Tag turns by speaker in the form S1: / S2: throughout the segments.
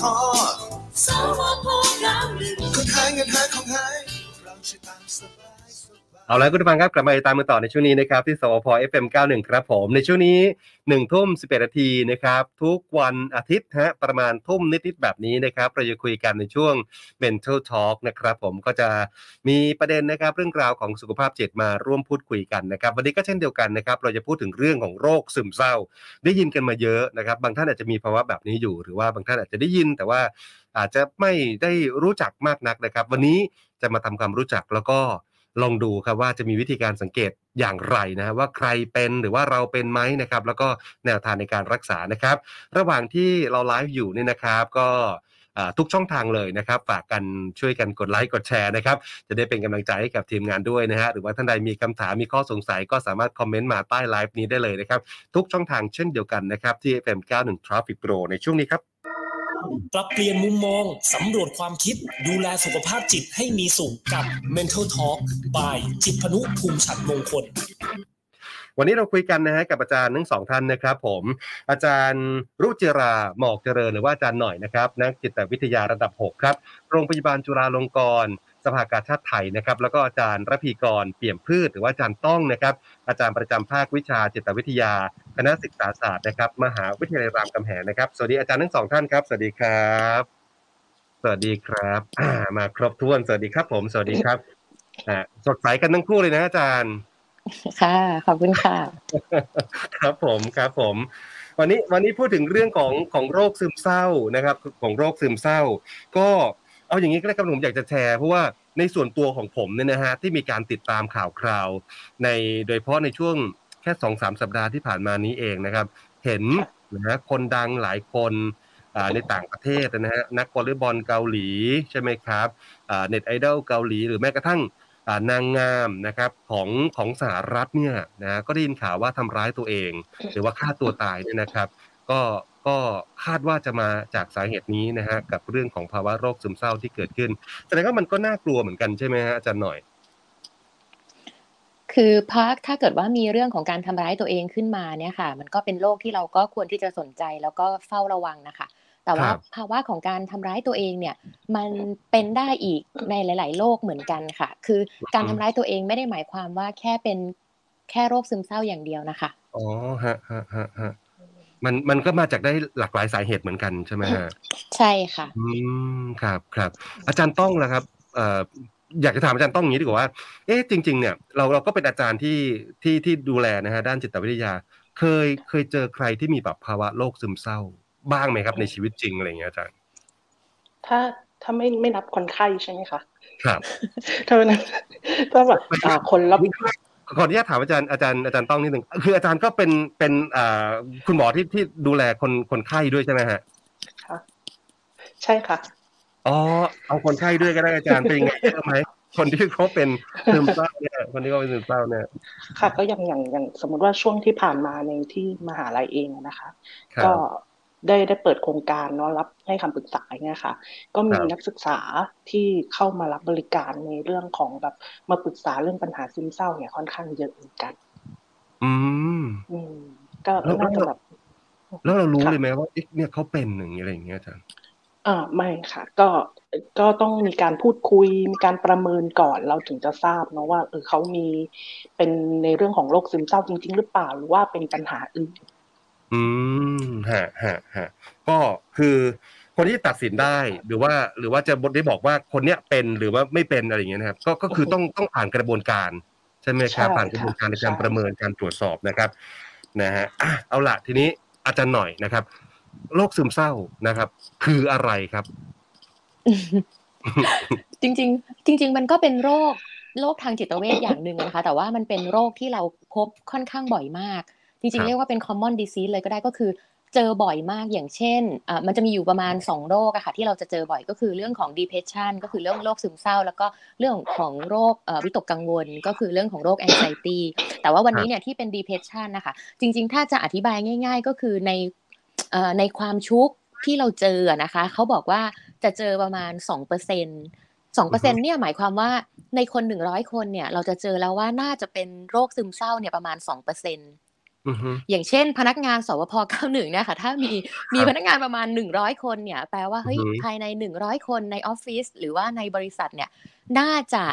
S1: ทอสวพงามหนึ่งคนหายเงินหายของหายเราช่วยตามสบาย เอาละคุณผู้ฟังครับกลับมาติดตามกันต่อในช่วงนี้นะครับที่สวพ FM91 ครับผมในช่วงนี้1ทุ่ม11นาทีนะครับทุกวันอาทิตย์ฮะประมาณทุ่มนิดๆแบบนี้นะครับเราจะคุยกันในช่วง Mental Talk นะครับผมก็จะมีประเด็นนะครับเรื่องราวของสุขภาพจิตมาร่วมพูดคุยกันนะครับวันนี้ก็เช่นเดียวกันนะครับเราจะพูดถึงเรื่องของโรคซึมเศร้า ได้ยินกันมาเยอะนะครับบางท่านอาจจะมีภาวะแบบนี้อยู่ หรือว่าบางท่านอาจจะได้ยินแต่ว่าอาจจะไม่ได้รู้จักมากนักนะครับ วันนี้จะมาทำความรู้จักแล้วก็ ลองดูครับว่าจะมีวิธีการสังเกตอย่างไรนะว่าใครเป็นหรือว่าเราเป็นไหมนะครับ แล้วก็แนวทางในการรักษานะครับ ระหว่างที่เราไลฟ์อยู่นี่นะครับก็ทุกช่องทางเลยนะครับ ฝากกันช่วยกันกดไลค์กดแชร์นะครับ จะได้เป็นกำลังใจให้กับทีมงานด้วยนะฮะหรือว่าท่านใดมีคำถามมีข้อสงสัยก็สามารถคอมเมนต์มาใต้ไลฟ์นี้ได้เลยนะครับ ทุกช่องทางเช่นเดียวกันนะครับที่ FM91 Traffic Pro ในช่วงนี้ครับ
S2: ปรับเปลี่ยนมุมมอง สำรวจความคิด ดูแลสุขภาพจิตให้มีสุขกับ Mental Talk by จิตพนุภูมิฉันมงคล
S1: วันนี้เราคุยกันนะฮะกับอาจารย์ทั้งสองท่านนะครับผม อาจารย์รุจิราหมอกเจริญหรือว่าอาจารย์หน่อยนะครับนักจิตวิทยาระดับ 6 ครับ โรงพยาบาลจุฬาลงกรณ์ สภากาชาติไทยนะครับ แล้วก็อาจารย์ระพีกรเปี่ยมพืช หรือว่าอาจารย์ต้องนะครับ อาจารย์ประจำภาควิชาจิตวิทยา คณะศึกษาศาสตร์นะครับ มหาวิทยาลัยรามคำแหงนะครับ สวัสดีอาจารย์ทั้งสองท่านครับ สวัสดีครับ สวัสดีครับอ่ามาครบถ้วน สวัสดีครับผม สวัสดีครับอ่าสดใสกันทั้งคู่เลยนะอาจารย์
S3: ค่ะ ขอบคุณค่ะ
S1: ครับผมครับผมวันนี้วันนี้พูดถึงเรื่องของของโรคซึมเศร้านะครับ ของโรคซึมเศร้า ก็ เอาอย่างนี้ก็ได้ครับผมอยากจะแชร์เพราะว่าในส่วนตัวของผมเนี่ยนะฮะที่มีการติดตามข่าวคราว ในโดยเฉพาะในช่วงแค่สองสามสัปดาห์ที่ผ่านมานี้เองนะครับ เห็นนะฮะคนดังหลายคนในต่างประเทศนะฮะนักวอลเลย์บอลเกาหลีใช่ไหมครับเน็ตไอดอลเกาหลีหรือแม้กระทั่งนางงามนะครับของของสหรัฐเนี่ยนะก็ได้ยินข่าวว่าทำร้ายตัวเอง หรือว่าฆ่าตัวตายเนี่ยนะครับ ก็ ก็คาดว่าจะมาจากสาเหตุนี้นะฮะกับเรื่องของภาวะโรคซึมเศร้าที่เกิดขึ้นแสดงว่ามันก็น่ากลัวเหมือนกันใช่ไหมฮะอาจารย์หน่อย
S3: คือพักถ้าเกิดว่ามีเรื่องของการทำร้ายตัวเองขึ้นมาเนี่ยค่ะ มันก็เป็นโรคที่เราก็ควรที่จะสนใจแล้วก็เฝ้าระวังนะคะ แต่ว่าภาวะของการทำร้ายตัวเองเนี่ย มันเป็นได้อีกในหลาย ๆ โรคเหมือนกันค่ะ คือการทำร้ายตัวเองไม่ได้หมายความว่าแค่เป็นแค่โรคซึมเศร้าอย่างเดียวนะคะ
S1: อ๋อฮะฮะฮะฮะ มันมันก็มาจากได้หลากหลายสาเหตุเหมือนกันใช่ไหมฮะ
S3: ใช่ค่ะ
S1: อืมครับครับ อาจารย์ต้องแล้วครับเอ่ออยากจะถามอาจารย์ต้องอย่างนี้ดีกว่าว่า เอ๊ะจริง ๆ เนี่ยเราเราก็เป็นอาจารย์ที่ที่ที่ดูแลนะฮะด้านจิตวิทยา เคยเคยเจอใครที่มีแบบภาวะโรคซึมเศร้า บ้างไหมครับในชีวิตจริงอะไรเงี้ยอาจารย์
S4: ถ้าถ้าไม่ไม่นับคนไข้ใช่ไหมคะ
S1: ครับ
S4: ถ้านั้นถ้าแบบคนรับ
S1: ขออนุญาตถามอาจารย์อาจารย์อาจารย์ต้องนิดหนึ่งคืออาจารย์ก็เป็นเป็นอ่าคุณหมอที่ที่ดูแลคนคนไข้ด้วยใช่ไหมฮะ
S4: ค่ะใช่ค่ะ
S1: อ๋อเอาคนไข้ด้วยก็ได้อาจารย์เป็นยังไงเยอะไหมคนที่เขาเป็นซึมเศร้าเนี่ยคนที่เขาเป็นซึมเศร้าเนี่ย
S4: ค่ะ ก็อย่างอย่างอย่างสมมติว่าช่วงที่ผ่านมาในที่มหาลัยเองนะคะ ก็ ได้ได้เปิดโครงการเนาะรับให้คำปรึกษาเนี่ยค่ะ ก็มีนักศึกษาที่เข้ามารับบริการในเรื่องของแบบมาปรึกษาเรื่องปัญหาซึมเศร้าเนี่ยค่อนข้างเยอะเหมือนกัน
S1: อื
S4: มอืมก็น่าจะแบบ
S1: แล้วเรารู้เลยไหมว่าเนี่ยเขาเป็นหนึ่งอะไรอย่างเงี้ยอาจารย์
S4: อ่าไม่ค่ะ ก็ก็ต้องมีการพูดคุยมีการประเมินก่อนเราถึงจะทราบเนาะว่าเออเขามีเป็นในเรื่องของโรคซึมเศร้าจริง ๆ หรือเปล่าหรือว่าเป็นปัญหาอื่น
S1: อืมฮะฮะฮะก็คือคนที่ตัดสินได้หรือว่าหรือว่าจะได้บอกว่าคนเนี้ยเป็นหรือว่าไม่เป็นอะไรอย่างเงี้ยนะครับ ก็ก็คือต้องต้องผ่านกระบวนการใช่ไหมครับผ่านกระบวนการในการประเมินการตรวจสอบนะครับนะฮะเอาละทีนี้อาจารย์หน่อยนะครับโรคซึมเศร้านะครับ คืออะไรครับ
S3: จริง ๆ จริง ๆ มันก็เป็นโรคโรคทางจิตเวชอย่างหนึ่งนะคะ แต่ว่ามันเป็นโรคที่เราพบค่อนข้างบ่อยมาก จริงๆ เรียกว่าเป็น common disease เลยก็ได้ก็คือเจอบ่อยมากอย่างเช่นอ่ามันจะมีอยู่ประมาณ 2 โรคอะค่ะที่เราจะเจอบ่อยก็คือเรื่องของ depression ก็คือเรื่องโรคซึมเศร้า แล้วก็เรื่องของโรควิตกกังวล ก็คือเรื่องของโรค anxiety แต่ว่าวันนี้เนี่ยที่เป็น depression นะคะจริง ๆ ถ้าจะอธิบายง่าย ๆ ก็คือในในความชุกที่เราเจอนะคะเขาบอกว่าจะเจอประมาณ2%เปอร์เซ็นต์สองเปอร์เซ็นเนี่ยหมายความว่าในคนหนึ่งร้อยคนเนี่ยเราจะเจอแล้วว่าน่าจะเป็นโรคซึมเศร้าเนี่ยประมาณสองเปอร์เซ็นต์
S1: อือฮึ
S3: อย่างเช่น พนักงานสวพ91เนี่ยค่ะถ้ามีมีพนักงานประมาณ 100 คนเนี่ย แปลว่าเฮ้ย
S1: อือฮึ
S3: ภายใน 100 คนในออฟฟิศหรือว่าในบริษัทเนี่ยน่าจะ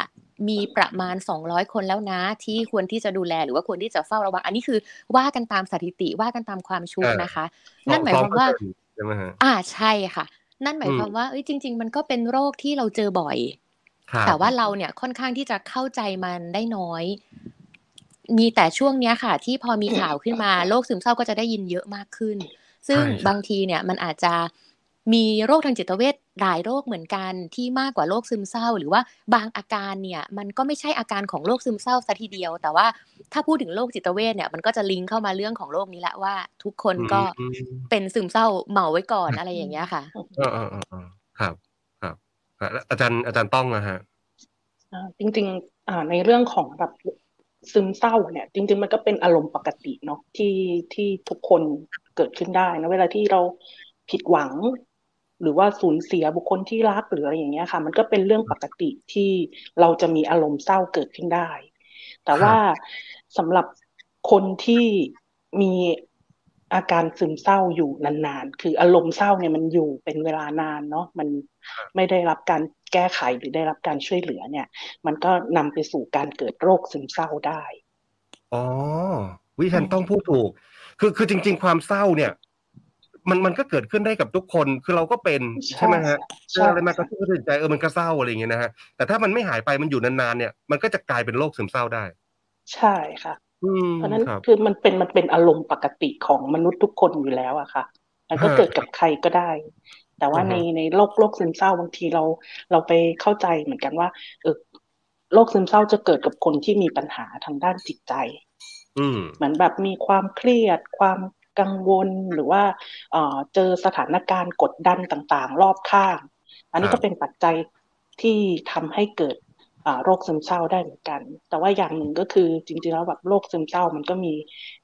S3: มีประมาณ 200 คนแล้วนะที่ควรที่จะดูแลหรือว่าควรที่จะเฝ้าระวัง อันนี้คือว่ากันตามสถิติว่ากันตามความชัวร์
S1: เออ
S3: นะคะ นั่นหมายความว่า
S1: 2%ใช่ไหมฮะ
S3: อ่าใช่ค่ะ นั่นหมาย
S1: อืม
S3: ความว่าเอ้ยจริง ๆ มันก็เป็นโรคที่เราเจอบ่อย
S1: ครับ
S3: แต่ว่าเราเนี่ยค่อนข้างที่จะเข้าใจมันได้น้อย มีแต่ช่วงเนี้ยค่ะ ที่พอมีข่าวขึ้นมาโรคซึมเศร้าก็จะได้ยินเยอะมากขึ้น ซึ่ง
S1: ใช่
S3: บางทีเนี่ยมันอาจจะมีโรคทางจิตเวชหลายโรคเหมือนกันที่มากกว่าโรคซึมเศร้า หรือว่าบางอาการเนี่ยมันก็ไม่ใช่อาการของโรคซึมเศร้าซะทีเดียว แต่ว่าถ้าพูดถึงโรคจิตเวชเนี่ยมันก็จะลิงก์เข้ามาเรื่องของโรคนี้แหละว่า ทุกคนก็
S1: อืม
S3: เป็นซึมเศร้าเหมาไว้ก่อนอะไรอย่างเงี้ยค่ะ
S1: เออเออเออเออครับครับครับแล้วอาจารย์อาจารย์ต้องนะฮะ
S4: อ่าจริงๆอ่าในเรื่องของแบบ ซึมเศร้าเนี่ย จริง ๆ มันก็เป็นอารมณ์ปกติเนาะที่ที่ทุกคนเกิดขึ้นได้นะเวลาที่เราผิดหวัง หรือว่าสูญเสียบุคคลที่รักหรืออะไรอย่างเงี้ยค่ะ มันก็เป็นเรื่องปกติที่เราจะมีอารมณ์เศร้าเกิดขึ้นได้ แต่ว่าสำหรับคนที่มี อาการซึมเศร้าอยู่นานๆ คืออารมณ์เศร้าเนี่ยมันอยู่เป็นเวลานานเนาะ มันไม่ได้รับการแก้ไขหรือได้รับการช่วยเหลือเนี่ย มันก็นำไปสู่การเกิดโรคซึมเศร้าได้
S1: อ๋อ วิชันต้องพูดถูก คือคือจริง ๆ ความเศร้าเนี่ย มันมันก็เกิดขึ้นได้กับทุกคน คือเราก็เป็นใช่ไหมฮะเจออะไรมากระตุ้นกระตุ้นใจเออมันก็เศร้าอะไรอย่างเงี้ยนะฮะ แต่ถ้ามันไม่หายไปมันอยู่นานๆเนี่ย มันก็จะกลายเป็นโรคซึมเศร้าได้
S4: ใช่ค่ะ
S1: อืม
S4: เพราะฉะนั้น
S1: ครับ
S4: คือมันเป็นมันเป็นอารมณ์ปกติของมนุษย์ทุกคนอยู่แล้วอะค่ะมันก็
S1: ฮะ
S4: เกิดกับใครก็ได้ แต่ว่า
S1: อือฮึ
S4: ในในโรคโรคซึมเศร้าบางทีเราเราไปเข้าใจเหมือนกันว่าเออโรคซึมเศร้าจะเกิดกับคนที่มีปัญหาทางด้านจิตใจ
S1: อืม
S4: เหมือนแบบมีความเครียด ความกังวลหรือว่าเอ่อเจอสถานการณ์กดดันต่างๆ รอบข้าง อันนี้
S1: ครั
S4: ก็
S1: บ
S4: เป็นปัจจัยที่ทำให้เกิดอ่า โรคซึมเศร้าได้เหมือนกัน แต่ว่าอย่างหนึ่งก็คือจริงๆแล้วแบบโรคซึมเศร้ามันก็มี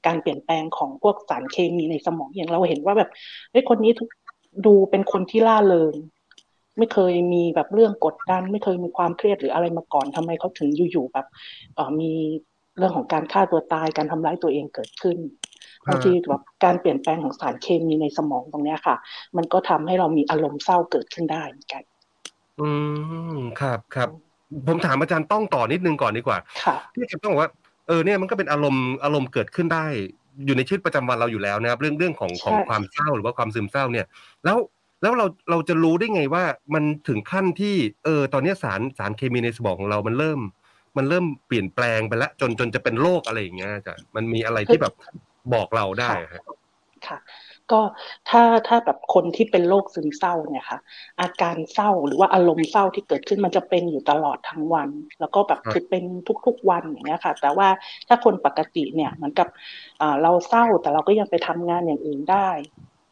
S4: การเปลี่ยนแปลงของพวกสารเคมีในสมองอย่างเราเห็นว่าแบบเฮ้ยคนนี้ดูเป็นคนที่ล่าเริงไม่เคยมีแบบเรื่องกดดัน ไม่เคยมีความเครียดหรืออะไรมาก่อนทำไมเขาถึงอยู่ๆแบบมีเรื่องของการฆ่าตัวตายการทำร้ายตัวเองเกิดขึ้นบางทีแบบการเปลี่ยนแปลงของสารเคมีในสมองตรงเนี้ยค่ะ มันก็ทำให้เรามีอารมณ์เศร้าเกิดขึ้นได้เหมือนกัน
S1: อืมครับครับ ผมถามอาจารย์ต้องต่อนิดนึงก่อนดีกว่า
S4: ค่ะ
S1: ที่อาจารย์ต้องบอกว่าเออเนี่ยมันก็เป็นอารมณ์อารมณ์เกิดขึ้นได้ อยู่ในชีวิตประจำวันเราอยู่แล้วนะครับ เรื่องเรื่องของของ
S4: ใช่
S1: ความเศร้าหรือว่าความซึมเศร้าเนี่ย แล้วแล้วเราเราจะรู้ได้ไงว่ามันถึงขั้นที่เออตอนเนี้ยสารสารเคมีในสมองของเรามันเริ่ม มันเริ่มเปลี่ยนแปลงไปแล้วจนจนจะเป็นโรคอะไรอย่างเงี้ยอาจารย์มันมีอะไรที่แบบบอกเราได้อะฮะ
S4: ค่ะ ก็ถ้าถ้าแบบคนที่เป็นโรคซึมเศร้าเนี่ยค่ะ อาการเศร้าหรือว่าอารมณ์เศร้าที่เกิดขึ้นมันจะเป็นอยู่ตลอดทั้งวัน แล้วก็แบบ
S1: ครับ
S4: คือเป็นทุกๆวันอย่างเงี้ยค่ะ แต่ว่าถ้าคนปกติเนี่ยเหมือนกับอ่าเราเศร้าแต่เราก็ยังไปทำงานอย่างอื่นได้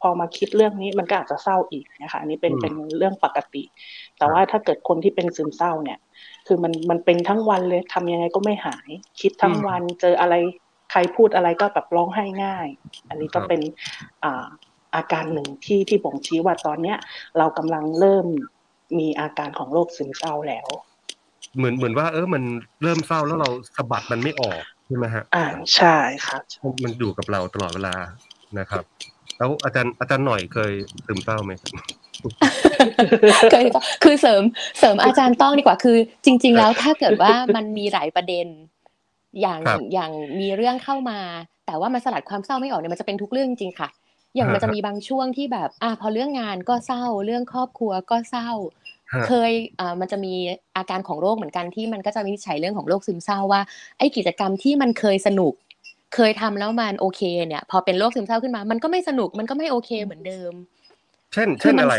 S4: พอมาคิดเรื่องนี้มันก็อาจจะเศร้าอีกนะคะอันนี้เป็น
S1: อืม
S4: เป็นเรื่องปกติ แต่ว่าถ้าเกิดคนที่เป็นซึมเศร้าเนี่ย คือมันมันเป็นทั้งวันเลยทำยังไงก็ไม่หาย คิดทั้งวันเจออะไร ใครพูดอะไรก็แบบร้องไห้ง่าย อันนี้ก็เป็นอ่าอาการหนึ่งที่ที่บ่งชี้ว่าตอนเนี้ย เรากำลังเริ่มมีอาการของโรคซึมเศร้าแล้ว
S1: เหมือนเหมือนว่า เออมันเริ่มเศร้าแล้วเราสะบัดมันไม่ออกใช่ไหมฮะ
S4: อ่าใช่ค่ะ
S1: มันมันอยู่กับเราตลอดเวลานะครับ แล้วอาจารย์อาจารย์หน่อยเคยซึมเศร้าไหมครับ
S3: เคยคือเสริมเสริมอาจารย์ต้องดีกว่าคือ จริง ๆ แล้วถ้าเกิดว่ามันมีหลายประเด็น อย่าง
S1: ครับ
S3: อย่างมีเรื่องเข้ามา แต่ว่ามันสลัดความเศร้าไม่ออกเนี่ยมันจะเป็นทุกเรื่องจริงๆค่ะ อย่างมันจะมีบางช่วงที่แบบอะพอเรื่องงานก็เศร้า เรื่องครอบครัวก็เศร้า
S1: ฮะ
S3: เคยอ่ามันจะมีอาการของโรคเหมือนกันที่มันก็จะวินิจฉัยเรื่องของโรคซึมเศร้าว่าไอ้กิจกรรมที่มันเคยสนุก เคยทำแล้วมันโอเคเนี่ยพอเป็นโรคซึมเศร้าขึ้นมา มันก็ไม่สนุกมันก็ไม่โอเคเหมือนเดิม
S1: เช่น
S3: คื
S1: เช่น
S3: มั
S1: อะไร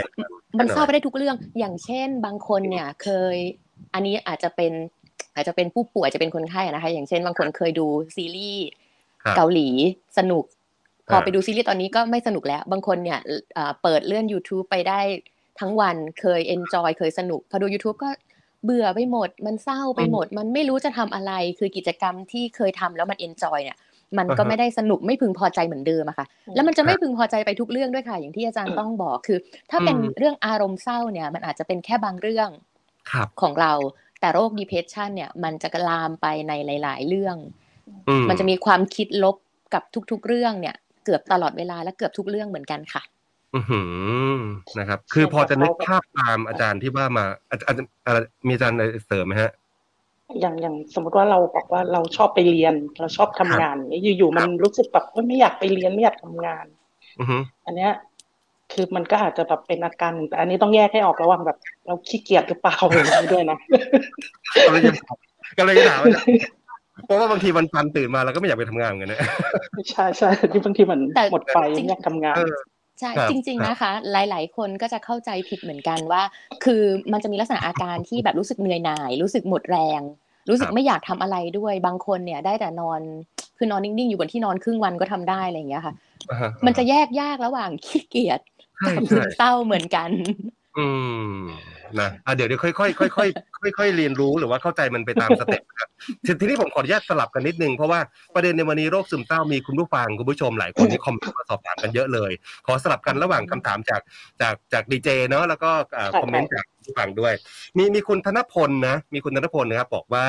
S3: มันเศร้าไปได้ทุกเรื่อง อย่างเช่น บางคนเนี่ยเคยอันนี้อาจจะเป็น อาจจะเป็นผู้ป่วยอาจจะเป็นคนไข้อะนะคะ อย่างเช่นบางคนเคยดูซีรีส์
S1: ครับ
S3: เกาหลีสนุก พอ
S1: อ่า
S3: ไปดูซีรีส์ตอนนี้ก็ไม่สนุกแล้ว บางคนเนี่ยเอ่อเปิดเลื่อน YouTube ไปได้ทั้งวันเคย enjoy เคยสนุก พอดู YouTube ก็เบื่อไปหมด มันเศร้าไปหมด มันไม่รู้จะทำอะไร คือกิจกรรมที่เคยทำแล้วมัน enjoy เนี่ย มันก็
S1: อ่าฮะ
S3: ไม่ได้สนุกไม่พึงพอใจเหมือนเดิมอะค่ะ
S4: อืม
S3: แล้วมันจะ
S1: ค
S3: ไม่
S1: รับ
S3: พึงพอใจไปทุกเรื่องด้วยค่ะ อย่างที่อาจารย์ต้องบอกคือ ถ้าเป็น
S1: อืม
S3: เรื่องอารมณ์เศร้าเนี่ย มันอาจจะเป็นแค่บางเรื่อง
S1: ครับ
S3: ของเรา แต่โรค depression เนี่ย มันจะลามไปในหลาย ๆ เรื่อง
S1: อื
S3: มันจะมีความคิดลบกับทุก ๆ เรื่องเนี่ย เกือบตลอดเวลาและเกือบทุกเรื่องเหมือนกันค่ะ
S1: อือหือนะครับ คือพอจะนึกภาพตามอาจารย์ที่ว่ามา อาจารย์อาจารย์มีอาจารย์อะไรเสริมไหมฮะ
S4: อย่างอย่างสมมติว่าเราบอกว่าเราชอบไปเรียน เราชอบทำงานเนี่ยอยู่ๆมันรู้สึกแบบว่าไม่อยากไปเรียนไม่อยากทำงาน
S1: อือหือ
S4: อันเนี้ย คือมันก็อาจจะแบบเป็นอาการหนึ่งแต่อันนี้ต้องแยกให้ออกระหว่างแบบ เราขี้เกียจหรือเปล่าอะไรอย่างนี้ด้วยนะ
S1: ก็เลยจะก็เลยจะถามอาจารย์เพราะว่าบางทีวันจันทร์ตื่นมาเราก็ไม่อยากไปทำงานเหมือนกันนะ
S4: ใช่ใช่ที่บางทีมัน
S3: แต่
S4: หมดไฟ
S3: จริง
S4: อยากทำงาน
S1: เออ
S3: ใช่
S1: ครับ
S3: จริง
S1: ครับ
S3: ๆนะคะ หลาย ๆ คนก็จะเข้าใจผิดเหมือนกันว่า คือมันจะมีลักษณะอาการที่แบบรู้สึกเหนื่อยหน่าย รู้สึกหมดแรง รู้สึกไม่อยากทำอะไรด้วย บางคนเนี่ยได้แต่นอนคือนอนนิ่งๆอยู่บนที่นอนครึ่งวันก็ทำได้อะไรอย่างเงี้ยค่ะ
S1: อ่าฮ
S3: มันจะแยกยากระหว่างขี้เกียจ
S1: ใช่
S3: กับ
S1: ใช่
S3: ซึมเศร้าเหมือนกัน
S1: อืมนะอะเดี๋ยวเดี๋ยวค่อยๆค่อยๆค่อยๆเรียนรู้หรือว่าเข้าใจมันไปตามสเต็ปนะครับทีทีนี้ผมขออนุญาตสลับกันนิดนึงเพราะว่าประเด็นในวันนี้โรคซึมเศร้ามีคุณผู้ฟังคุณผู้ชมหลายคนที่คอมเมนต์มาสอบถามกันเยอะเลย ขอสลับกันระหว่างคำถามจากจากจากดีเจเนาะแล้วก็อ่า
S4: ใช่
S1: คอมเมนต์จากผู้ฟังด้วย มีมีคุณธนพลนะมีคุณธนพลนะครับบอกว่า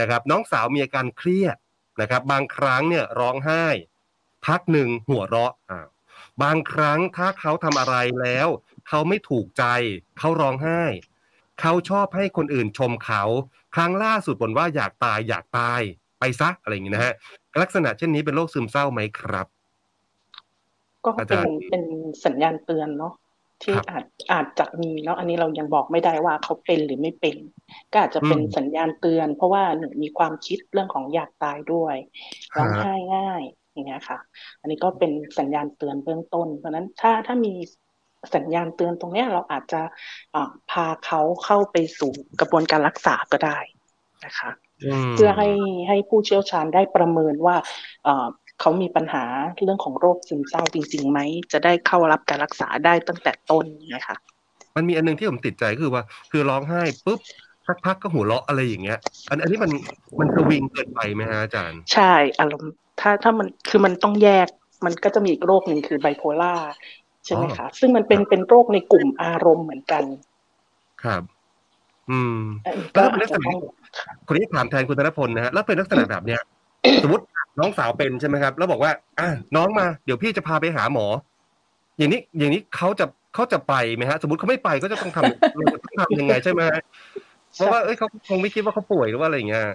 S1: นะครับ น้องสาวมีอาการเครียดนะครับ บางครั้งเนี่ยร้องไห้ พักหนึ่งหัวเราะอ่า บางครั้งถ้าเขาทำอะไรแล้ว เขาไม่ถูกใจ เขาร้องไห้ เขาชอบให้คนอื่นชมเขา ครั้งล่าสุดบ่นว่าอยากตายอยากตายไปซะอะไรอย่างนี้นะฮะ ลักษณะเช่นนี้เป็นโรคซึมเศร้าไหมครับ
S4: ก็
S1: อา
S4: เป็
S1: จานรย์
S4: เป็นสัญญาณเตือนเนาะที่
S1: ครับ
S4: อาจอาจจะมีเนาะอันนี้เรายังบอกไม่ได้ว่าเขาเป็นหรือไม่เป็น ก็อาจจะเป็น
S1: อืม
S4: สัญญาณเตือน เพราะว่าหนึ่งมีความคิดเรื่องของอยากตายด้วยร้องไห้ง่าย อย่างเงี้ยค่ะ อันนี้ก็เป็นสัญญาณเตือนเบื้องต้น เพราะฉะนั้นถ้าถ้ามีสัญญาณเตือนตรงเนี้ยเราอาจจะอ่าพาเขาเข้าไปสู่กระบวนการรักษาก็ได้นะคะ
S1: ม
S4: เพื่อให้ให้ผู้เชี่ยวชาญได้ประเมินว่าเอ่อเขามีปัญหาเรื่องของโรคซึมเศร้าจริงๆไหม จะได้เข้ารับการรักษาได้ตั้งแต่ต้นนะคะ
S1: มันมีอันหนึงที่ผมติดใจก็คือว่า คือร้องไห้ปุ๊บสักพักก็หัวเราะอะไรอย่างเงี้ย อันอันนี้มันมันสวิงเกินไปไหมฮะอาจารย์
S4: ใช่อารมณ์ ถ้าถ้ามันคือมันต้องแยก มันก็จะมีอีกโรคหนึ่งคือไบโพล่าใช่ไหม
S1: อ๋อ
S4: คะซึ่งมันเป็นเป็นโรคในกลุ่มอารมณ์เหมือนกัน
S1: ครับ อืม
S4: เอ่อ
S1: แล้
S4: ก็
S1: วเป็น
S4: อา
S1: ลั
S4: จ
S1: กษ
S4: จะ
S1: ณะ
S4: ต้อง
S1: คนนี้ถามแทนคุณธนพลนะฮะแล้วเป็นลักษณะแบบเนี้ยสมมติน้องสาวเป็นใช่ไหมครับ แล้วบอกว่า อะน้องมาเดี๋ยวพี่จะพาไปหาหมอ อย่างนี้อย่างนี้เขาจะเขาจะไปไหมฮะ สมมติเขาไม่ไปก็จะต้องทำเราจะต้องทำยังไงใช่ไหมฮะเพราะว่าเอ้ยเขาคงไม่คิดว่าเขาป่วยหรือว่าอะไรอย่างเงี้ย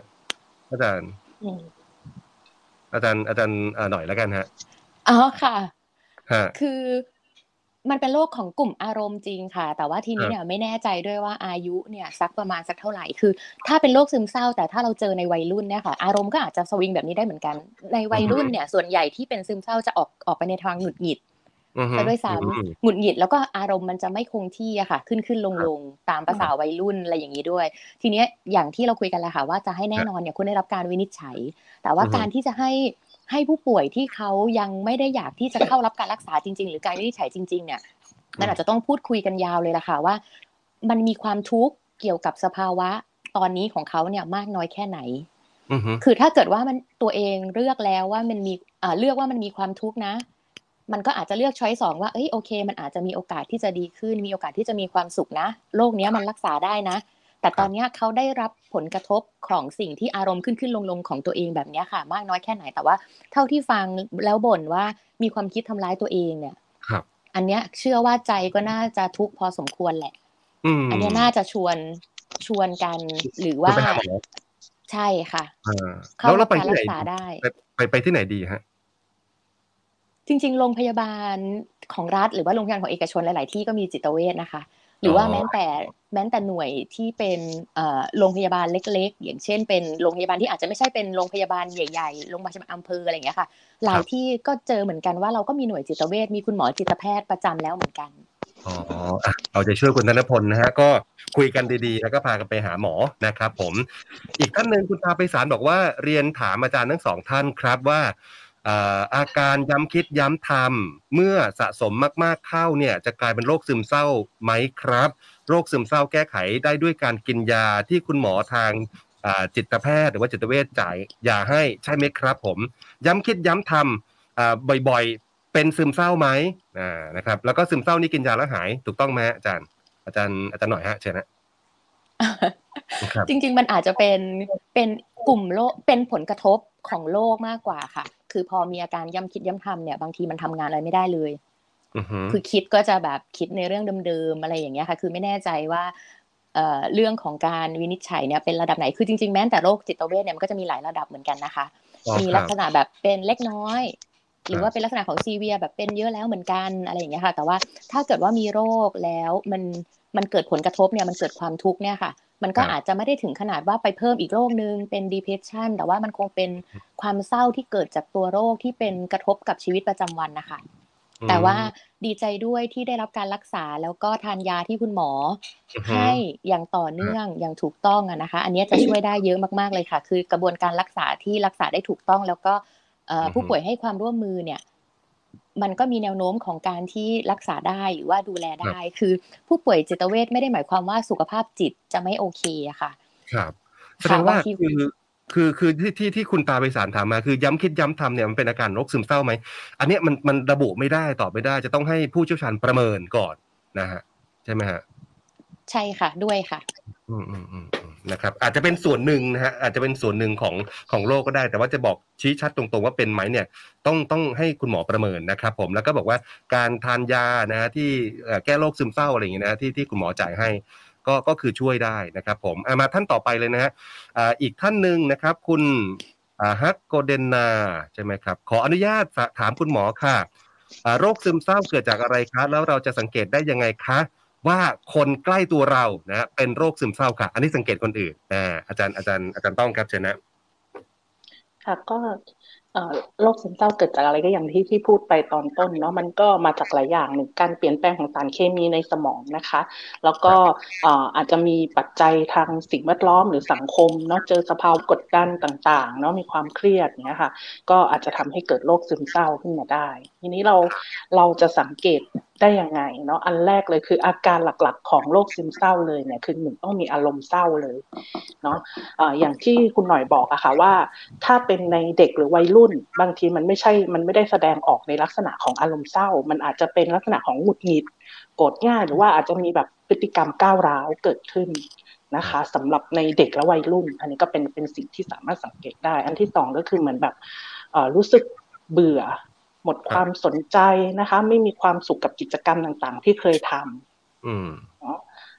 S1: อาจารย์
S4: อืม
S1: อาจารย์อาจารย์เอ่อหน่อยแล้วกันฮะ
S3: อ๋อค่ะ
S1: ฮะ
S3: คือมันเป็นโรคของกลุ่มอารมณ์จริงค่ะ แต่ว่าทีนี้
S1: ครับ
S3: เนี่ยไม่แน่ใจด้วยว่าอายุเนี่ยสักประมาณสักเท่าไหร่คือ ถ้าเป็นโรคซึมเศร้า แต่ถ้าเราเจอในวัยรุ่นเนี่ยค่ะ อารมณ์ก็อาจจะสวิงแบบนี้ได้เหมือนกัน ในวัยรุ่นเนี่ยส่วนใหญ่ที่เป็นซึมเศร้าจะออกออกไปในทางหงุดหงิด
S1: อือฮึ
S3: ซะด้วยซ้
S1: อืมำ
S3: หงุดหงิดแล้วก็อารมณ์มันจะไม่คงที่อะค่ะ ขึ้นขึ้นลงลงตามภาษาวัยรุ่นอะไรอย่างนี้ด้วย ทีเนี้ยอย่างที่เราคุยกันแหละค่ะว่าจะให้แน่นอนเนี่ยคุณได้รับการวินิจฉัย แต่ว่า
S1: อือฮึ
S3: การที่จะให้ให้ผู้ป่วยที่เขายังไม่ได้อยากที่จะเข้ารับการรักษาจริง ๆ หรือการวินิจฉัยจริง ๆ เนี่ยมันอาจจะต้องพูดคุยกันยาวเลยล่ะค่ะว่า มันมีความทุกข์เกี่ยวกับสภาวะตอนนี้ของเขาเนี่ยมากน้อยแค่ไหน
S1: อือฮึ
S3: คือถ้าเกิดว่ามันตัวเองเลือกแล้วว่ามันมีอ่าเลือกว่ามันมีความทุกข์นะ มันก็อาจจะเลือกช้อยสองว่าเอ้ยโอเค มันอาจจะมีโอกาสที่จะดีขึ้น มีโอกาสที่จะมีความสุขนะโรคเนี้ยมันรักษาได้นะ แต่ตอนเนี้ยเขาได้รับผลกระทบของสิ่งที่อารมณ์ขึ้นขึ้นลงลงของตัวเองแบบเนี้ยค่ะ มากน้อยแค่ไหนแต่ว่า เท่าที่ฟังแล้วบ่นว่ามีความคิดทำร้ายตัวเองเนี่ย
S1: ครับ
S3: อันเนี้ยเชื่อว่าใจก็น่าจะทุกข์พอสมควรแหละ
S1: อืม
S3: อันเนี้ยน่าจะชวนชวนกันหรือว่า
S1: จะไปหาหมอ
S3: ใช่ค่ะ
S1: อ่า
S3: เข้า
S1: แล้ว
S3: รั
S1: เรา
S3: บ
S1: ไป
S3: การ
S1: ที่
S3: รั
S1: ไหน
S3: กษาได้
S1: ไปไปไปที่ไหนดีฮะ
S3: จริง ๆ โรงพยาบาลของรัฐ หรือว่าโรงพยาบาลของเอกชนหลาย ๆ ที่ก็มีจิตเวชนะคะ หรือว่า
S1: อ๋อ
S3: แม้แต่แม้แต่หน่วยที่เป็นเอ่อโรงพยาบาลเล็ก ๆ อย่างเช่น เป็นโรงพยาบาลที่อาจจะไม่ใช่เป็นโรงพยาบาลใหญ่ๆโรงพยาบาลอำเภออะไรอย่างเงี้ยค่ะ หลายที่ก็เจอเหมือนกันว่าเราก็มีหน่วยจิตเวชมีคุณหมอจิตแพทย์ประจำแล้วเหมือนกัน
S1: อ๋ออะเอาใจช่วยคุณธนพลนะฮะก็คุยกันดีๆ แล้วก็พากันไปหาหมอนะครับผม อีกท่านหนึ่งคุณตาไปสารบอกว่าเรียนถามอาจารย์ทั้งสองท่านครับว่าเอ่ออาการย้ำคิดย้ำทำเมื่อสะสมมากๆเข้าเนี่ยจะกลายเป็นโรคซึมเศร้าไหมครับ โรคซึมเศร้าแก้ไขได้ด้วยการกินยาที่คุณหมอทางอ่าจิตแพทย์หรือว่าจิตเวชจ่ายยาให้ใช่ไหมครับผม ย้ำคิดย้ำทำอ่าบ่อยๆ เป็นซึมเศร้าไหมอ่านะครับ แล้วก็ซึมเศร้านี่กินยาแล้วหายถูกต้องไหมฮะอาจารย์ อาจารย์อาจารย์หน่อยฮะเชิญนะครับ
S3: จริง ๆ มันอาจจะเป็นเป็นกลุ่มโรคเป็นผลกระทบของโรคมากกว่าค่ะ คือพอมีอาการย้ำคิดย้ำทำเนี่ยบางทีมันทำงานอะไรไม่ได้เลย
S1: อือฮึ
S3: คือคิดก็จะแบบคิดในเรื่องเดิมๆอะไรอย่างเงี้ยค่ะ คือไม่แน่ใจว่าเอ่อเรื่องของการวินิจฉัยเนี่ยเป็นระดับไหน คือจริงๆแม้แต่โรคจิตเวชเนี่ยมันก็จะมีหลายระดับเหมือนกันนะคะ
S1: อ๋อ
S3: มี
S1: ค
S3: ลั
S1: รั
S3: ก
S1: บ
S3: ษณะแบบเป็นเล็กน้อย หรือ
S1: ครับ
S3: ว่าเป็นลักษณะของซีเวียแบบเป็นเยอะแล้วเหมือนกันอะไรอย่างเงี้ยค่ะ แต่ว่าถ้าเกิดว่ามีโรคแล้วมัน มันเกิดผลกระทบเนี่ยมันเกิดความทุกข์เนี่ยค่ะ มันก็อาจจะไม่ได้ถึงขนาดว่าไปเพิ่มอีกโรคนึงเป็น depression แต่ว่ามันคงเป็นความเศร้าที่เกิดจากตัวโรคที่เป็นกระทบกับชีวิตประจำวันนะคะ แต่ว่าดีใจด้วยที่ได้รับการรักษาแล้วก็ทานยาที่คุณหมอ
S1: อือฮึ
S3: ให้อย่างต่อเนื่องอย่างถูกต้องอะนะคะ อันเนี้ยจะช่วยได้เยอะมากๆเลยค่ะ คือกระบวนการรักษาที่รักษาได้ถูกต้องแล้วก็เอ่อ
S1: อือฮึ
S3: ผู้ป่วยให้ความร่วมมือเนี่ย มันก็มีแนวโน้มของการที่รักษาได้หรือว่าดูแลได้ คือผู้ป่วยจิตเวชไม่ได้หมายความว่าสุขภาพจิตจะไม่โอเคอะค่ะ
S1: ครับแสดงว่า
S3: บางที
S1: คือคือคือที่ที่ที่คุณตาไปสารถามมาคือย้ำคิดย้ำทำเนี่ยมันเป็นอาการโรคซึมเศร้าไหมอันเนี้ยมันมันระบุไม่ได้ตอบไม่ได้จะต้องให้ผู้เชี่ยวชาญประเมินก่อนนะฮะใช่ไหมฮะ
S3: ใช่ค่ะด้วยค่ะ
S1: อืมอืมอืมอืม นะครับอาจจะเป็นส่วนหนึ่งนะฮะอาจจะเป็นส่วนหนึ่งของของโรคก็ได้ แต่ว่าจะบอกชี้ชัดตรงๆว่าเป็นไหมเนี่ยต้องต้องให้คุณหมอประเมินนะครับผมแล้วก็บอกว่าการทานยานะฮะที่แก้โรคซึมเศร้าอะไรอย่างเงี้ยนะที่ที่คุณหมอจ่ายให้ก็ก็คือช่วยได้นะครับผมมาท่านต่อไปเลยนะฮะอีกท่านหนึ่งนะครับคุณฮักโกเดนนาใช่ไหมครับขออนุญาตถามคุณหมอค่ะโรคซึมเศร้าเกิดจากอะไรคะแล้วเราจะสังเกตได้ยังไงคะ ว่าคนใกล้ตัวเรานะเป็นโรคซึมเศร้าค่ะ อันนี้สังเกตคนอื่นอ่าอาจารย์อาจารย์อาจารย์ต้องครับเชิญนะ
S4: ค่ะก็เอ่อโรคซึมเศร้าเกิดจากอะไรก็อย่างที่ที่พูดไปตอนต้นเนาะมันก็มาจากหลายอย่างหนึ่งการเปลี่ยนแปลงของสารเคมีในสมองนะคะ แล้วก็เอ่ออาจจะมีปัจจัยทางสิ่งแวดล้อมหรือสังคมเนาะเจอสภาวะกดดันต่างๆเนาะมีความเครียดเนี้ยค่ะ ก็อาจจะทำให้เกิดโรคซึมเศร้าขึ้นมาได้ ทีนี้เราเราจะสังเกตได้ยังไงเนาะอันแรกเลยคืออาการหลักๆ ของโรคซึมเศร้าเลยเนี่ยคือหนึ่งต้องมีอารมณ์เศร้าเลยเนาะเอ่อย่างที่คุณหน่อยบอกอะค่ะว่า ถ้าเป็นในเด็กหรือวัยรุ่น บางทีมันไม่ใช่มันไม่ได้แสดงออกในลักษณะของอารมณ์เศร้า มันอาจจะเป็นลักษณะของหงุดหงิดโกรธง่าย หรือว่าอาจจะมีแบบพฤติกรรมก้าวร้าวเกิดขึ้นนะคะสำหรับในเด็กและวัยรุ่น อันนี้ก็เป็นเป็นสิ่งที่สามารถสังเกตได้ อันที่สองก็คือเหมือนแบบรู้สึกเบื่อ หมดความสนใจนะคะ ไม่มีความสุขกับกิจกรรมต่างๆ ที่เคยทำ
S1: อืม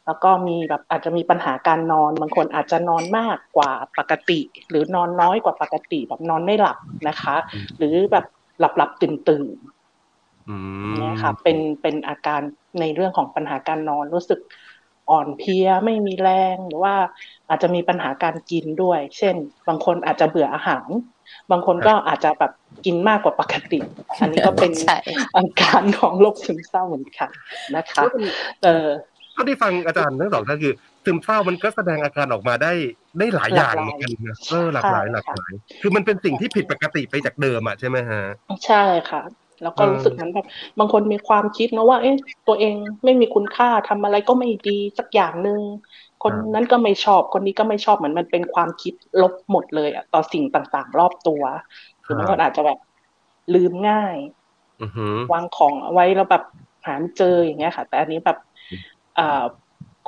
S4: แล้วก็มีแบบอาจจะมีปัญหาการนอน บางคนอาจจะนอนมากกว่าปกติ หรือนอนน้อยกว่าปกติแบบนอนไม่หลับนะคะ
S1: อืม
S4: หรือแบบหลับหลับตื่นตื่น
S1: อืม
S4: ๆเนี่ยค่ะ เป็นเป็นอาการในเรื่องของปัญหาการนอนรู้สึกอ่อนเพลียไม่มีแรงหรือว่าอาจจะมีปัญหาการกินด้วย เช่น บางคนอาจจะเบื่ออาหาร บางคนก็อาจจะแบบกินมากกว่าปกติ อันนี้ก็เป็น
S3: ใช่
S4: อาการของโรคซึมเศร้าเหมือนกันนะคะเออ
S1: เท่าที่ฟังอาจารย์ทั้งสองท่านคือซึมเศร้ามันก็แสดงอาการออกมาได้ได้หลายอย่างเหมือนกันนะเออหลากหลายหลากหลาย คือมันเป็นสิ่งที่ผิดปกติไปจากเดิมอะใช่ไหมฮะ
S4: ใช่ค่ะแล้วก็
S1: เออ
S4: รู้สึกเหมือนแบบบางคนมีความคิดนะว่า เอ๊ะตัวเองไม่มีคุณค่าทำอะไรก็ไม่ดีสักอย่างหนึ่ง คนนั้นก็ไม่ชอบคนนี้ก็ไม่ชอบเหมือนมันเป็นความคิดลบหมดเลยอะต่อสิ่งต่างๆ รอบตัวหรือบางคนอาจจะแบบลืมง่าย
S1: อือหือ
S4: วางของเอาไว้แล้วแบบหาไม่เจออย่างเงี้ยค่ะ แต่อันนี้แบบเอ่อ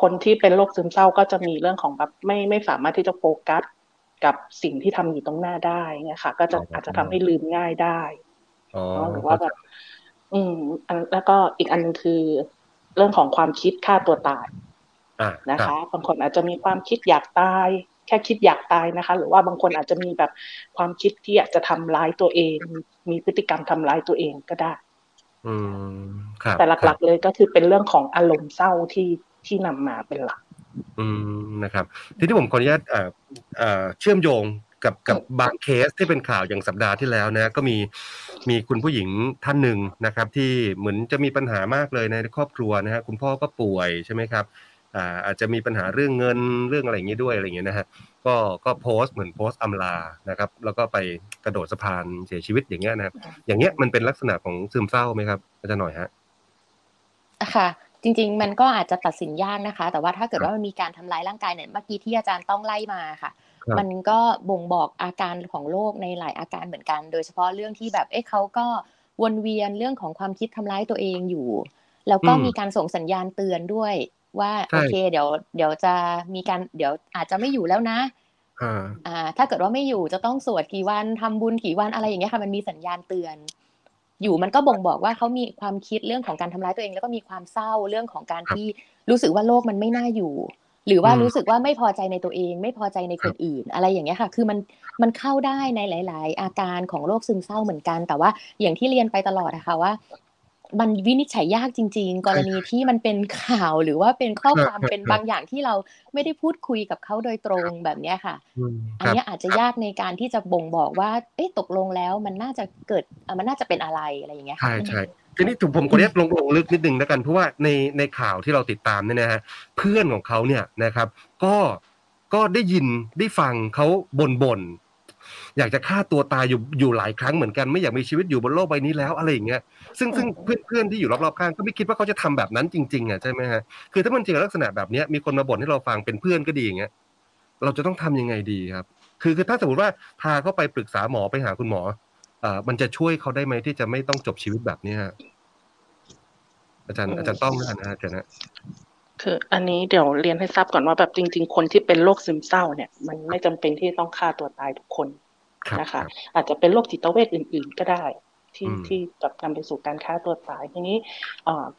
S4: คนที่เป็นโรคซึมเศร้าก็จะมีเรื่องของแบบไม่ไม่สามารถที่จะโฟกัสกับสิ่งที่ทำอยู่ตรงหน้าได้เนี่ยค่ะ ก็จะอาจจะทำให้ลืมง่ายได้
S1: อ๋อ
S4: เนาะหรือว่าแบบอืมอันแล้วก็อีกอันหนึงคือ เรื่องของความคิดฆ่าตัวตาย
S1: อ่า
S4: นะ
S1: ครั
S4: คะ
S1: บ
S4: บางคนอาจจะมีความคิดอยากตาย แค่คิดอยากตายนะคะ หรือว่าบางคนอาจจะมีแบบความคิดที่อยากจะทำร้ายตัวเอง มีพฤติกรรมทำร้ายตัวเองก็ได้
S1: อืมครับ
S4: แต่หลักๆเลยก็คือเป็นเรื่องของอารมณ์เศร้าที่ที่นำมาเป็นหลัก
S1: อืมนะครับ ทีนี้ผมขออนุญาตเอ่อเอ่อเชื่อมโยงกับกับบางเคสที่เป็นข่าวอย่างสัปดาห์ที่แล้วนะก็มีมีคุณผู้หญิงท่านหนึ่งนะครับ ที่เหมือนจะมีปัญหามากเลยในครอบครัวนะฮะคุณพ่อก็ป่วยใช่ไหมครับ อ่าอาจจะมีปัญหาเรื่องเงินเรื่องอะไรอย่างนี้ด้วยอะไรอย่างเงี้ยนะฮะก็ก็โพสต์เหมือนโพสต์อำลานะครับ แล้วก็ไปกระโดดสะพานเสียชีวิตอย่างเงี้ยนะครับ อย่างเงี้ยมันเป็นลักษณะของซึมเศร้าไหมครับอาจารย์หน่อยฮะ
S3: ค่ะจริงๆ มันก็อาจจะตัดสินยากนะคะ แต่ว่าถ้าเกิดว่ามันมีการทำร้ายร่างกายเนี่ยเมื่อกี้ที่อาจารย์ต้องไล่มาค่ะ
S1: ครับ
S3: มันก็บ่งบอกอาการของโรคในหลายอาการเหมือนกัน โดยเฉพาะเรื่องที่แบบเอ๊ะเขาก็วนเวียนเรื่องของความคิดทำร้ายตัวเองอยู่ แล้วก็
S1: อืม
S3: มีการส่งสัญญาณเตือนด้วย ว่า
S1: ใช่
S3: โอเคเดี๋ยวเดี๋ยวจะมีการเดี๋ยวอาจจะไม่อยู่แล้วนะอ่าถ้าเกิดว่าไม่อยู่จะต้องสวดกี่วันทำบุญกี่วันอะไรอย่างเงี้ยค่ะมันมีสัญญาณเตือน อยู่มันก็บ่งบอกว่าเขามีความคิดเรื่องของการทำร้ายตัวเอง แล้วก็มีความเศร้าเรื่องของการที่รู้สึกว่าโลกมันไม่น่าอยู่ หรือว่ารู้สึกว่าไม่พอใจในตัวเอง ไม่พอใจในคนอื่น อะไรอย่างเงี้ยค่ะ คือมันมันเข้าได้ในหลาย ๆ อาการของโรคซึมเศร้าเหมือนกัน แต่ว่าอย่างที่เรียนไปตลอดนะคะว่า มันวินิจฉัยยากจริง ๆ กรณีที่มันเป็นข่าวหรือว่าเป็นข้อความเป็นบางอย่างที่เราไม่ได้พูดคุยกับเขาโดยตรงแบบนี้ค่ะ อันนี้อาจจะยากในการที่จะบ่งบอกว่า เอ๊ะตกลงแล้วมันน่าจะเกิดมันน่าจะเป็นอะไรอะไรอย่างเงี้ย
S1: ใช่ใช่ทีนี้ถูกผมขออนุญาตลงลงลึกนิดนึงแล้วกันเพราะว่าในในข่าวที่เราติดตามเนี่ยนะฮะเพื่อนของเขาเนี่ยนะครับ ก็ก็ได้ยินได้ฟังเขาบ่นบ่น อยากจะฆ่าตัวตายอยู่อยู่หลายครั้งเหมือนกันไม่อยากมีชีวิตอยู่บนโลกใบนี้แล้วอะไรอย่างเงี้ยซึ่งซึ่งเพื่อนเพื่อนที่อยู่รอบๆข้างก็ไม่คิดว่าเขาจะทำแบบนั้นจริงๆอะใช่ไหมฮะคือถ้ามันเจอลักษณะแบบเนี้ยมีคนมาบ่นให้เราฟังเป็นเพื่อนก็ดีอย่างเงี้ยเราจะต้องทำยังไงดีครับ คือคือถ้าสมมติว่าพาเขาไปปรึกษาหมอไปหาคุณหมอเอ่อมันจะช่วยเขาได้ไหมที่จะไม่ต้องจบชีวิตแบบนี้อาจารย์อาจารย์ต้องนะอาจารย์นะ
S4: คืออันนี้เดี๋ยวเรียนให้ทราบก่อนว่าแบบจริง ๆ คนที่เป็นโรคซึมเศร้าเนี่ย มันไม่จำเป็นที่ต้องฆ่าตัวตายทุกคน นะคะ อาจจะเป็นโรคจิตเวทอื่น ๆ ก็ได้ ที่ที่จะนำไปสู่การฆ่าตัวตายทีนี้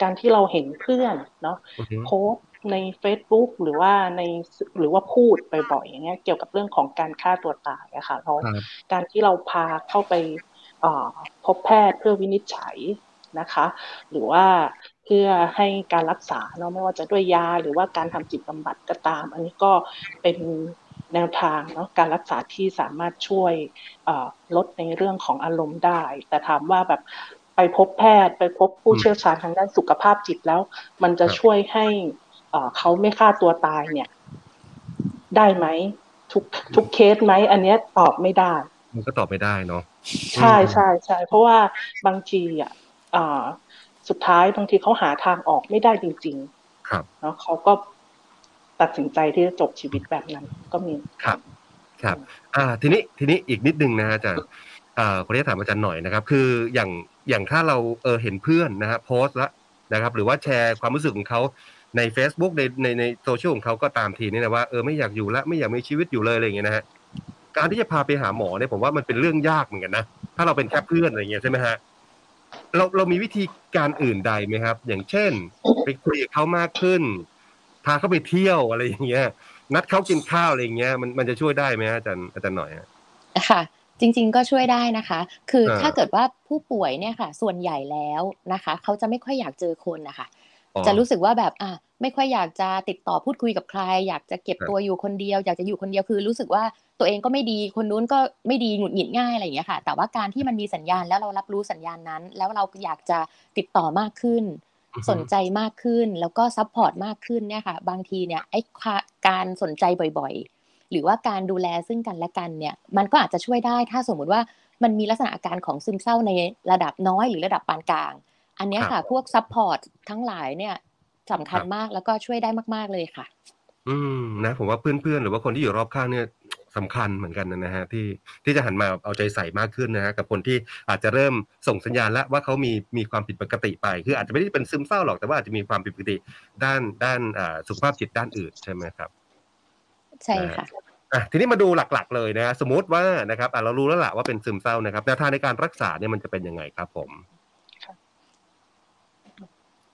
S4: การที่เราเห็นเพื่อนเนาะโพสใน Facebook หรือว่าในหรือว่าพูดบ่อยๆอย่างเงี้ยเกี่ยวกับเรื่องของการฆ่าตัวตายอะค่ะเราการที่เราพาเข้าไปพบแพทย์เพื่อวินิจฉัยนะคะ หรือว่าเพื่อให้การรักษาเนาะไม่ว่าจะด้วยยาหรือว่าการทำจิตบำบัดก็ตาม อันนี้ก็เป็น แนวทางเนาะการรักษาที่สามารถช่วยลดในเรื่องของอารมณ์ได้ แต่ถามว่าแบบไปพบแพทย์ไปพบผู้เชี่ยวชาญทางด้านสุขภาพจิตแล้ว มันจะช่วยให้เขาไม่ฆ่าตัวตายเนี่ย ได้ไหมทุกทุกเคสไหมอันนี้ตอบไม่ได้
S1: มันก็ตอบไม่ได้เนาะ
S4: ใช่ใช่ใช่เพราะว่าบางทีอะสุดท้ายบางทีเขาหาทางออกไม่ได้จริง
S1: ๆ ครับ
S4: เนาะเขาก็ ตัดสินใจที่จะจบชีวิตแบบนั้นก็มี
S1: ครับ ครับ อ่า ทีนี้ทีนี้อีกนิดนึงนะอาจารย์อ่าขออนุญาตถามอาจารย์หน่อยนะครับ คืออย่างอย่างถ้าเราเออเห็นเพื่อนนะฮะโพสต์ละนะครับ หรือว่าแชร์ความรู้สึกของเขาใน Facebook ในในในโซเชียลของเขาก็ตามทีนี่นะว่าเออไม่อยากอยู่ละไม่อยากมีชีวิตอยู่เลยอะไรอย่างเงี้ยนะฮะการที่จะพาไปหาหมอเนี่ยผมว่ามันเป็นเรื่องยากเหมือนกันนะถ้าเราเป็นแค่เพื่อนอะไรเงี้ยใช่ไหมฮะเราเรามีวิธีการอื่นใดไหมครับ อย่างเช่น ไปคุยกับเขามากขึ้น พาเขาไปเที่ยวอะไรอย่างเงี้ย นัดเขากินข้าวอะไรอย่างเงี้ยมันมันจะช่วยได้ไหมอาจารย์อาจารย์หน่อย
S3: ค่ะ จริง ๆ ก็ช่วยได้นะคะ คือถ้าเกิดว่าผู้ป่วยเนี่ยค่ะ ส่วนใหญ่แล้วนะคะ เขาจะไม่ค่อยอยากเจอคนนะคะจะรู้สึกว่าแบบอะไม่ค่อยอยากจะติดต่อพูดคุยกับใคร อยากจะเก็บตัวอยู่คนเดียว อยากจะอยู่คนเดียวคือรู้สึกว่าตัวเองก็ไม่ดีคนนู้นก็ไม่ดีหงุดหงิดง่ายอะไรอย่างเงี้ยค่ะ แต่ว่าการที่มันมีสัญญาณแล้วเรารับรู้สัญญาณนั้น แล้วเราอยากจะติดต่อมากขึ้น สนใจมากขึ้นแล้วก็ support มากขึ้นเนี่ยค่ะ บางทีเนี่ยไอ้การสนใจบ่อยๆ หรือว่าการดูแลซึ่งกันและกันเนี่ย มันก็อาจจะช่วยได้ถ้าสมมุติว่ามันมีลักษณะอาการของซึมเศร้าในระดับน้อยหรือระดับปานกลาง อันนี้ค่ะ พวก support ทั้งหลายเนี่ยสำคัญมากแล้วก็ช่วยได้มาก ๆเลยค่ะ
S1: อืมนะผมว่าเพื่อนๆหรือว่าคนที่อยู่รอบข้างเนี่ย สำคัญเหมือนกันนะฮะที่ที่จะหันมาเอาใจใส่มากขึ้นนะฮะกับคนที่อาจจะเริ่มส่งสัญญาณแล้วว่าเขามีมีความผิดปกติไป คืออาจจะไม่ได้เป็นซึมเศร้าหรอกแต่ว่าอาจจะมีความผิดปกติด้านด้านสุขภาพจิตด้านอื่นใช่ไหมครับ
S3: ใช่ค่ะ
S1: อะทีนี้มาดูหลักๆ เลยนะสมมติว่านะครับเรารู้แล้วแหละว่าเป็นซึมเศร้านะครับแนวทางในการรักษาเนี่ยมันจะเป็นยังไงครับผม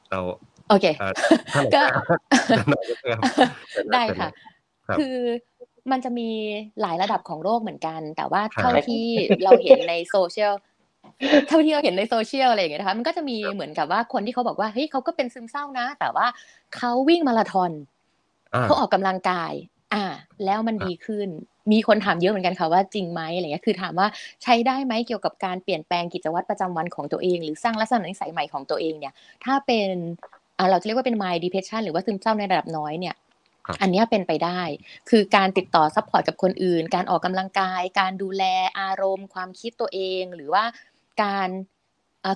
S1: เรา
S3: โอเคก็ได้ค่ะ คือ มันจะมีหลายระดับของโรคเหมือนกัน แต่ว่าเท่าที่เราเห็นในโซเชียลเท่าที่เราเห็นในโซเชียลอะไรอย่างเงี้ยนะคะมันก็จะมีเหมือนกับว่าคนที่เขาบอกว่าเฮ้ยเขาก็เป็นซึมเศร้านะ แต่ว่าเขาวิ่งมาราธอนเขาออกกำลังกาย อ่า แล้วมันดีขึ้น มีคนถามเยอะเหมือนกันค่ะว่าจริงไหมอะไรเงี้ยคือถามว่าใช้ได้ไหมเกี่ยวกับการเปลี่ยนแปลงกิจวัตรประจำวันของตัวเอง หรือสร้างลักษณะนิสัยใหม่ของตัวเองเนี่ย ถ้าเป็นอ่าเราจะเรียกว่าเป็น mild depression หรือว่าซึมเศร้าในระดับน้อยเนี่ย อันนี้เป็นไปได้ คือการติดต่อ support กับคนอื่น การออกกำลังกาย การดูแลอารมณ์ ความคิดตัวเอง หรือว่าการ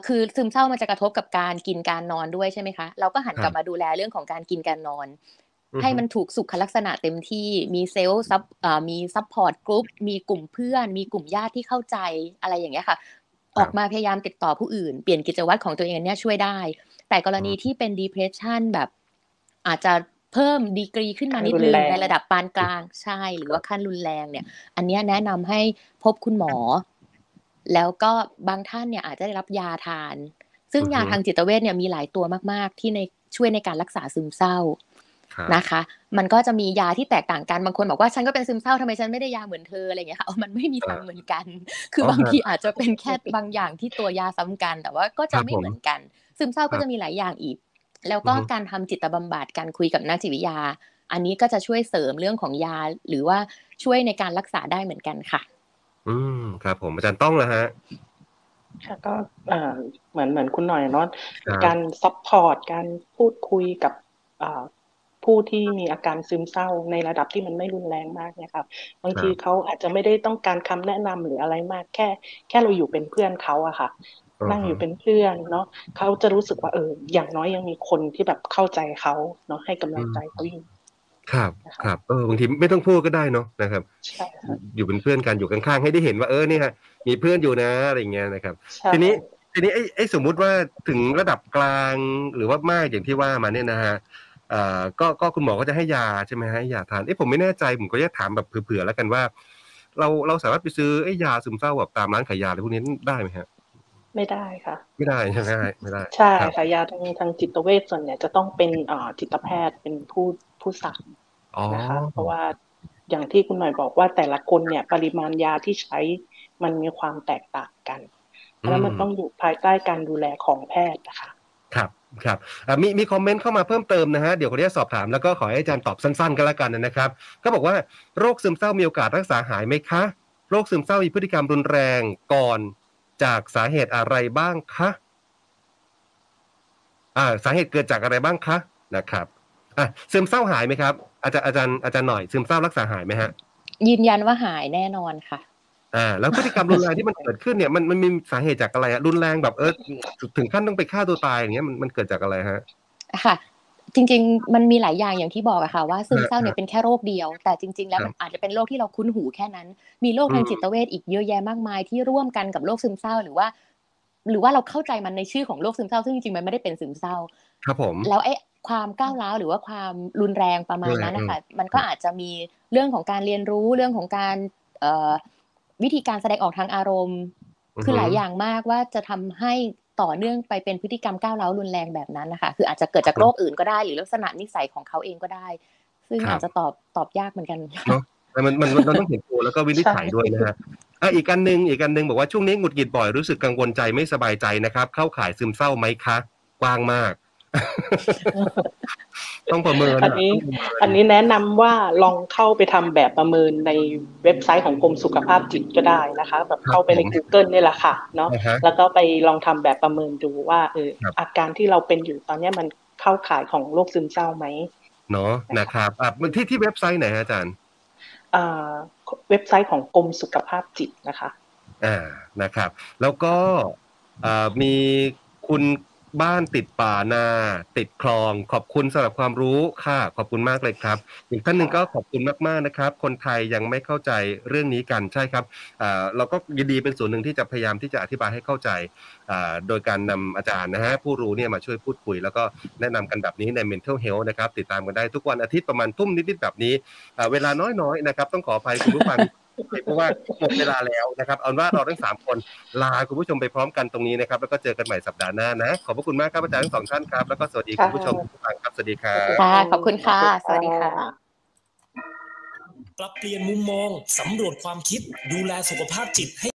S3: คือซึมเศร้ามันจะกระทบกับการกินการนอนด้วยใช่ไหมคะ เราก็หันกลับมาดูแลเรื่องของการกินการนอน ให้มันถูกสุขลักษณะเต็มที่ มี self sup มี support group มีกลุ่มเพื่อน มีกลุ่มญาติที่เข้าใจอะไรอย่างเงี้ยค่ะ ออกมาพยายามติดต่อผู้อื่น เปลี่ยนกิจวัตรของตัวเองเนี่ยช่วยได้ แต่กรณีที่เป็น depression แบบอาจจะ เพิ่มดีกรีขึ้นมานิด
S4: ขั้นรุ
S3: น
S4: แรง
S3: ในระดับปานกลางใช่ หรือว่าขั้นรุนแรงเนี่ย อันเนี้ยแนะนำให้พบคุณหมอ แล้วก็บางท่านเนี่ยอาจจะได้รับยาทาน ซึ่ง
S1: อือฮึ
S3: ยาทางจิตเวชเนี่ยมีหลายตัวมาก ๆ ที่ในช่วยในการรักษาซึมเศร้า
S1: ครับ
S3: นะคะ มันก็จะมียาที่แตกต่างกัน บางคนบอกว่าฉันก็เป็นซึมเศร้าทำไมฉันไม่ได้ยาเหมือนเธออะไรอย่างเงี้ยค่ะเอามันไม่มีทางเหมือนกัน คือ
S1: อ๋อฮะ
S3: บางทีอาจจะเป็นแค่บางอย่างที่ตัวยาซ้ำกัน แต่ว่าก็
S1: ค
S3: จะ
S1: รับ
S3: ไม่
S1: ผม
S3: เหมือนกัน ซึมเศร้า
S1: ครั
S3: ก็
S1: บ
S3: จะมีหลายอย่างอีก แล้วก็
S1: อือฮึ
S3: การทำจิตบำบัดการคุยกับนักจิตวิทยา อันนี้ก็จะช่วยเสริมเรื่องของยา หรือว่าช่วยในการรักษาได้เหมือนกันค่ะ
S1: อืมครับ ผมอาจารย์ต้องนะฮะ
S4: ค่ะก็เอ่อเหมือนเหมือนคุณหน่อยเนาะ
S1: ครับ
S4: การ support การพูดคุยกับอ่าผู้ที่มีอาการซึมเศร้าในระดับที่มันไม่รุนแรงมากเนี่ยครับบางทีเขาอาจจะไม่ได้ต้องการคำแนะนำหรืออะไรมากแค่ แค่เราอยู่เป็นเพื่อนเขาอะค่ะ นั่งอยู่เป็นเพื่อนเนาะเขาจะรู้สึกว่าเออ อย่างน้อยยังมีคนที่แบบเข้าใจเขาเนาะให้กำลังใจเขาอยู่
S1: ครับ
S4: นะครับ
S1: ครับเออบางทีไม่ต้องพูดก็ได้เนาะนะครับ
S4: ใช่ค่ะ
S1: อยู่เป็นเพื่อนกันอยู่ข้างๆให้ได้เห็นว่าเออเนี่ยมีเพื่อนอยู่นะอะไรอย่างเงี้ยนะครับ
S4: ใช่
S1: ทีนี้ทีนี้ไอ้ไอ้สมมุติว่าถึงระดับกลางหรือว่ามากอย่างที่ว่ามาเนี่ยนะฮะเอ่อก็ก็คุณหมอก็จะให้ยาใช่ไหมฮะให้ยาทานเอ้ผมไม่แน่ใจผมก็จะถามแบบเผื่อๆแล้วกันว่า เราเราสามารถไปซื้อไอ้ยาซึมเศร้าแบบตามร้านขายยาอะไรพวกนี้ได้ไหมฮะ
S4: ไม่ได้ค่ะ
S1: ไม่ได้ใช่ไหมไม่ได้
S4: ใช่
S1: ครับ
S4: ค่ะยาทางทางจิตเวชส่วนใหญ่จะต้องเป็นเอ่อจิตแพทย์เป็นผู้ผู้สั่ง
S1: อ๋อ
S4: นะคะเพราะว่าอย่างที่คุณหน่อยบอกว่าแต่ละคนเนี่ยปริมาณยาที่ใช้มันมีความแตกต่างกันแล้วมันต้องอยู่ภายใต้การดูแลของแพทย์นะคะ
S1: ครับครับอะมีมีคอมเมนต์เข้ามาเพิ่มเติมนะฮะเดี๋ยวขออนุญาตสอบถามแล้วก็ขอให้อาจารย์ตอบสั้นๆ กันละกันนะครับก็บอกว่าโรคซึมเศร้ามีโอกาสรักษาหายไหมคะ โรคซึมเศร้ามีพฤติกรรมรุนแรงก่อน จากสาเหตุอะไรบ้างคะอ่าสาเหตุเกิดจากอะไรบ้างคะนะครับอะซึมเศร้าหายไหมครับ อาจารย์อาจารย์อาจารย์หน่อยซึมเศร้ารักษาหายไหมฮะ
S3: ยืนยันว่าหายแน่นอนค่ะ
S1: อ่าแล้วพฤติกรรมรุนแรงที่มันเกิดขึ้นเนี่ยมันมันมีสาเหตุจากอะไรอะรุนแรงแบบเออถึงขั้นต้องไปฆ่าตัวตายอย่างเงี้ยมันมันเกิดจากอะไรฮะ
S3: ค่ะ จริง ๆ มันมีหลายอย่างอย่างที่บอกอะค่ะ ว่าซึมเศร้าเนี่ยเป็นแค่โรคเดียว แต่จริง ๆ แล้ว
S1: ครับ
S3: มันอาจจะเป็นโรคที่เราคุ้นหูแค่นั้น มีโรคทาง
S1: อืม
S3: จิตเวชอีกเยอะแยะมากมายที่ร่วมกันกับโรคซึมเศร้าหรือว่า หรือว่าเราเข้าใจมันในชื่อของโรคซึมเศร้าซึ่งจริงๆมันไม่ได้เป็นซึมเศร้า
S1: ครับผม
S3: แล้วไอ้ความก้าวร้าวหรือว่าความรุนแรงประมาณนั้นนะคะ
S1: อืม
S3: มันก็อาจจะมีเรื่องของการเรียนรู้เรื่องของการเอ่อวิธีการแสดงออกทางอารมณ์ คือหลายอย่างมากว่าจะทำให้ ต่อเนื่องไปเป็นพฤติกรรมก้าวร้าวรุนแรงแบบนั้นนะคะ คืออาจจะเกิดจากโรคอื่นก็ได้ หรือลักษณะนิสัยของเขาเองก็ได้ ซึ่ง
S1: ครับ
S3: อาจจะตอบตอบยากเหมือนกัน
S1: เนาะแต่มันมันมันมันต้องเห็นตัวแล้วก็วินิจฉัยด้วยนะฮะอะอีกอันหนึ่งอีกอันหนึ่งบอกว่าช่วงนี้หงุดหงิดบ่อยรู้สึกกังวลใจไม่สบายใจนะครับ เข้าข่ายซึมเศร้าไหมคะ กว้างมาก ต้องประเมิน
S4: อันนี้ อันนี้แนะนำว่าลองเข้าไปทำแบบประเมินในเว็บไซต์ของกรมสุขภาพจิตก็ได้นะคะ แบบเข้าไปใน Google นี่แหละค่ะเนาะ
S1: นะฮะ
S4: แล้วก็ไปลองทำแบบประเมินดูว่าเออ
S1: ครับ
S4: อาการที่เราเป็นอยู่ตอนเนี้ยมันเข้าข่ายของโรคซึมเศร้าไหม
S1: เนาะนะครับอะที่ที่เว็บไซต์ไหนฮะอาจารย์
S4: อ่าเว็บไซต์ของกรมสุขภาพจิตนะคะ
S1: อ่านะครับ แล้วก็อ่ามีคุณ บ้านติดป่านา ติดคลอง ขอบคุณสำหรับความรู้ค่ะ ขอบคุณมากเลยครับ อีกท่านหนึ่งก็ขอบคุณมากๆนะครับ คนไทยยังไม่เข้าใจเรื่องนี้กันใช่ครับเราก็ยินดีเป็นส่วนหนึ่งที่จะพยายามที่จะอธิบายให้เข้าใจ โดยการนำอาจารย์นะฮะผู้รู้เนี่ยมาช่วยพูดคุย แล้วก็แนะนำกันแบบนี้ใน Mental Health นะครับติดตามกันได้ทุกวันอาทิตย์ประมาณทุ่มนิดๆแบบนี้เวลาน้อยๆนะครับต้องขออภัยคุณผู้ฟัง เพราะว่าหมดเวลาแล้วนะครับเอาเป็นว่าเราทั้งสามคนลาคุณผู้ชมไปพร้อมกันตรงนี้นะครับ แล้วก็เจอกันใหม่สัปดาห์หน้านะ ขอบพระคุณมากครับอาจารย์ทั้งสองท่านครับ แล้วก็สวัสดีคุณผู้ชมทุกท่านครับสวัสดีครับ
S3: ค่ะขอบคุณค่ะ สวัสดีค่ะ
S2: ปรับเปลี่ยนมุมมองสำรวจความคิดดูแลสุขภาพจิตให้